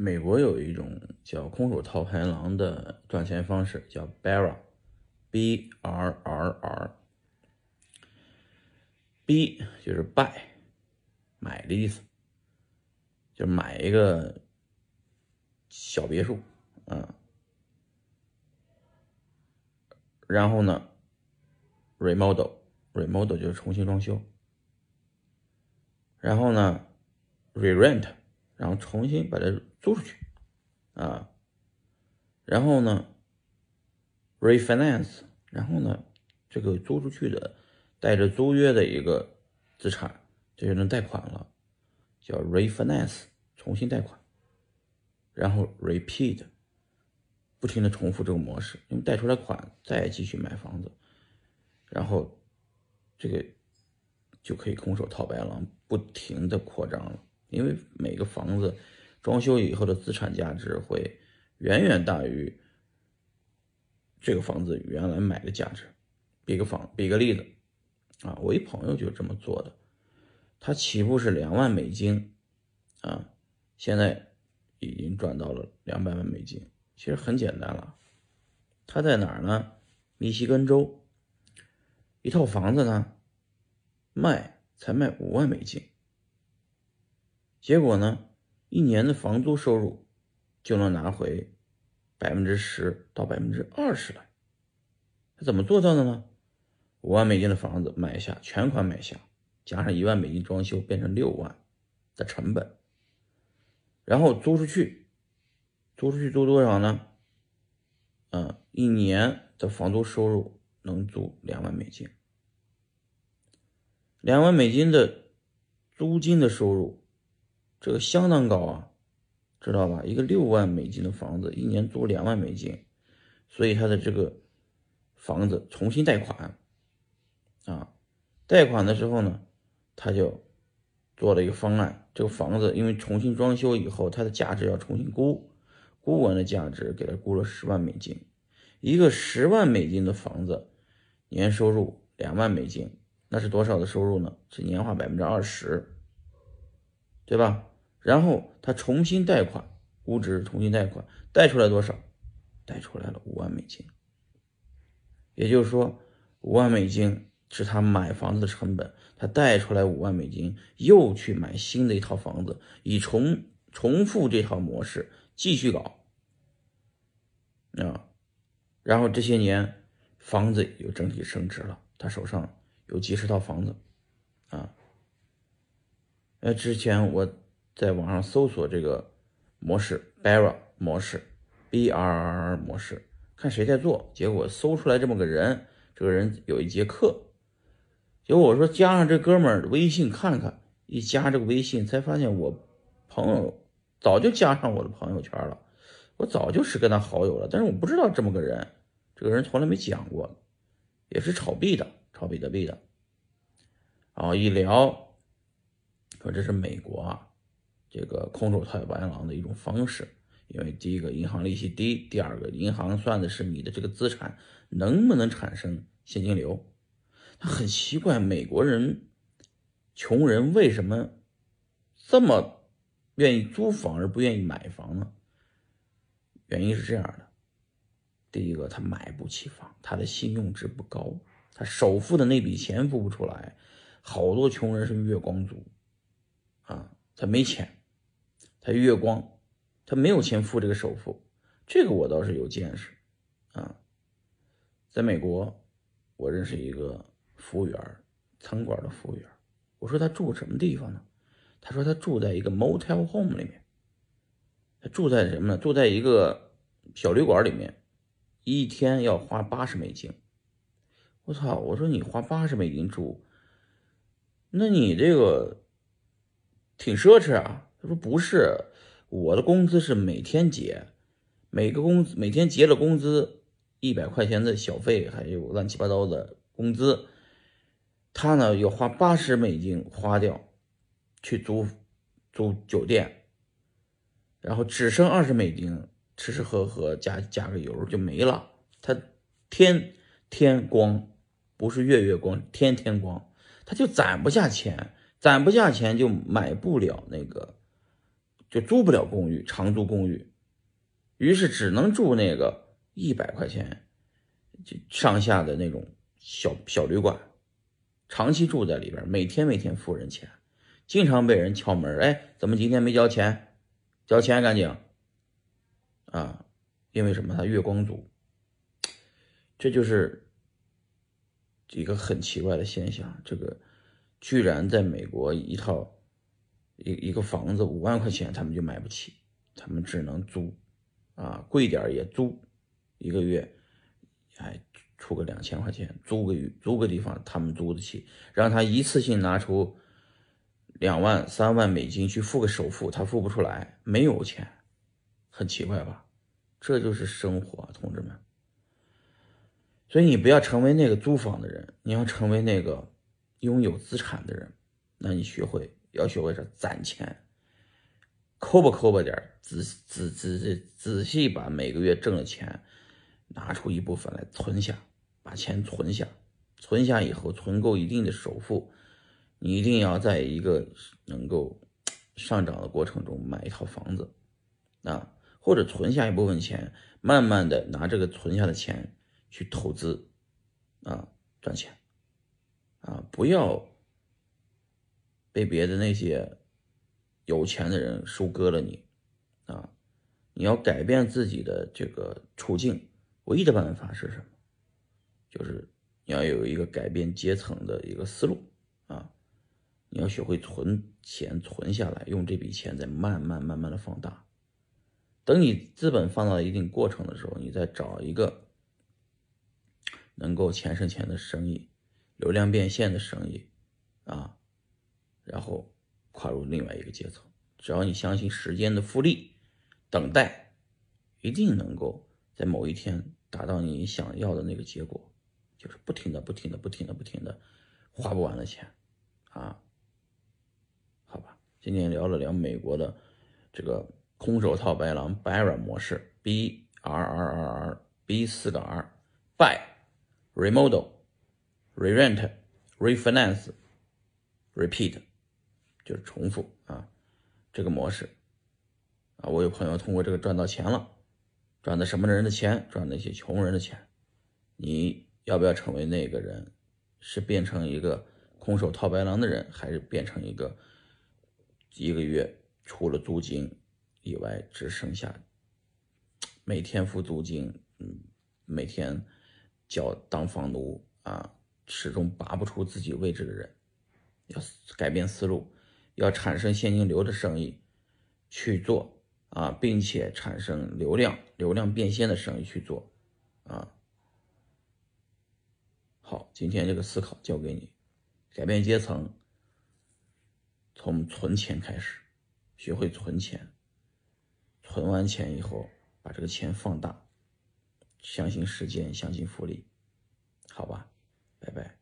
美国有一种叫空手套白狼的赚钱方式，叫 Barr，B R R R，B 就是 buy，买的意思，就是买一个小别墅，啊，然后呢，remodel，remodel 就是重新装修，然后呢，re-rent，然后重新把它租出去，啊，然后呢，refinance，然后呢，这个租出去的带着租约的一个资产，这就能贷款了，叫 refinance，重新贷款，然后 repeat，不停的重复这个模式，因为贷出来款再继续买房子，然后这个就可以空手套白狼，不停的扩张了，因为每个房子。装修以后的资产价值会远远大于这个房子原来买的价值。比个房，比个例子啊，我一朋友就这么做的，他起步是两万美金啊，现在已经赚到了两百万美金。其实很简单了，他在哪儿呢？密西根州，一套房子呢，卖才卖五万美金，结果呢？一年的房租收入就能拿回百分之十到百分之二十来，他怎么做到的呢？五万美金的房子买下，全款买下，加上一万美金装修，变成六万的成本，然后租出去，租出去租多少呢？嗯，一年的房租收入能租两万美金，两万美金的租金的收入。这个相当高啊，知道吧？一个六万美金的房子，一年租两万美金，所以他的这个房子重新贷款啊，贷款的时候呢，他就做了一个方案。这个房子因为重新装修以后，它的价值要重新估，估完的价值给他估了十万美金。一个十万美金的房子，年收入两万美金，那是多少的收入呢？是年化百分之二十，对吧？然后他重新贷款，估值重新贷款，贷出来多少？贷出来了五万美金。也就是说，五万美金是他买房子的成本，他贷出来五万美金，又去买新的一套房子，以重重复这套模式继续搞啊。然后这些年房子又整体升值了，他手上有几十套房子啊。呃，之前我。在网上搜索这个模式，Barra 模式，B R R 模式，看谁在做。结果搜出来这么个人，这个人有一节课。结果我说加上这哥们儿微信看看，一加这个微信才发现我朋友早就加上我的朋友圈了，我早就是跟他好友了，但是我不知道这么个人，这个人从来没讲过，也是炒币的，炒比特币的。然后一聊，说这是美国啊。这个空手套白狼的一种方式，因为第一个银行利息低，第二个银行算的是你的这个资产能不能产生现金流。他很奇怪，美国人穷人为什么这么愿意租房而不愿意买房呢？原因是这样的：第一个，他买不起房，他的信用值不高，他首付的那笔钱付不出来。好多穷人是月光族啊，他没钱。他月光，他没有钱付这个首付，这个我倒是有见识啊。在美国，我认识一个服务员，餐馆的服务员。我说他住什么地方呢？他说他住在一个 motel home 里面。住在什么呢？住在一个小旅馆里面，一天要花八十美金。我操！我说你花八十美金住，那你这个挺奢侈啊。他说：“不是，我的工资是每天结，每个工每天结了工资一百块钱的小费，还有乱七八糟的工资。他呢要花八十美金花掉去租租酒店，然后只剩二十美金吃吃喝喝加加个油就没了。他天天光，不是月月光，天天光，他就攒不下钱，攒不下钱就买不了那个。”就租不了公寓，长租公寓，于是只能住那个一百块钱就上下的那种小小旅馆，长期住在里边，每天每天付人钱，经常被人敲门，哎，怎么今天没交钱？交钱赶紧啊！因为什么？他月光族，这就是一个很奇怪的现象。这个居然在美国一套一一个房子五万块钱，他们就买不起，他们只能租啊，贵点也租，一个月哎出个两千块钱，租个租个地方他们租得起，让他一次性拿出两万三万美金去付个首付，他付不出来，没有钱，很奇怪吧？这就是生活，同志们。所以你不要成为那个租房的人，你要成为那个拥有资产的人。那你学会要学会是攒钱，抠吧抠吧点仔仔仔仔仔细把每个月挣的钱拿出一部分来存下，把钱存下，存下以后存够一定的首付，你一定要在一个能够上涨的过程中买一套房子，啊。或者存下一部分钱，慢慢的拿这个存下的钱去投资，啊，赚钱，啊，不要被别的那些有钱的人收割了你，啊，你要改变自己的这个处境，唯一的办法是什么？就是你要有一个改变阶层的一个思路，啊，你要学会存钱存下来，用这笔钱再慢慢慢慢的放大。等你资本放到一定过程的时候，你再找一个能够钱生钱的生意，流量变现的生意，啊，然后跨入另外一个阶层。只要你相信时间的复利，等待一定能够在某一天达到你想要的那个结果，就是不停的、不停的、不停的、不停的花不完的钱，啊，好吧，今天聊了聊美国的这个。空手套白狼 BRA 模式 B R R R R B 四个 R Buy Remodel Rerent Refinance Repeat 就是重复啊这个模式。啊我有朋友通过这个赚到钱了赚的什么人的钱？赚那些穷人的钱。你要不要成为那个人？是变成一个空手套白狼的人还是变成一个一个月除了租金以外，只剩下每天付租金，嗯，每天交当房奴啊，始终拔不出自己位置的人，要改变思路，要产生现金流的生意去做啊，并且产生流量、流量变现的生意去做啊。好，今天这个思考交给你，改变阶层，从存钱开始，学会存钱。存完钱以后，把这个钱放大，相信时间，相信复利，好吧，拜拜。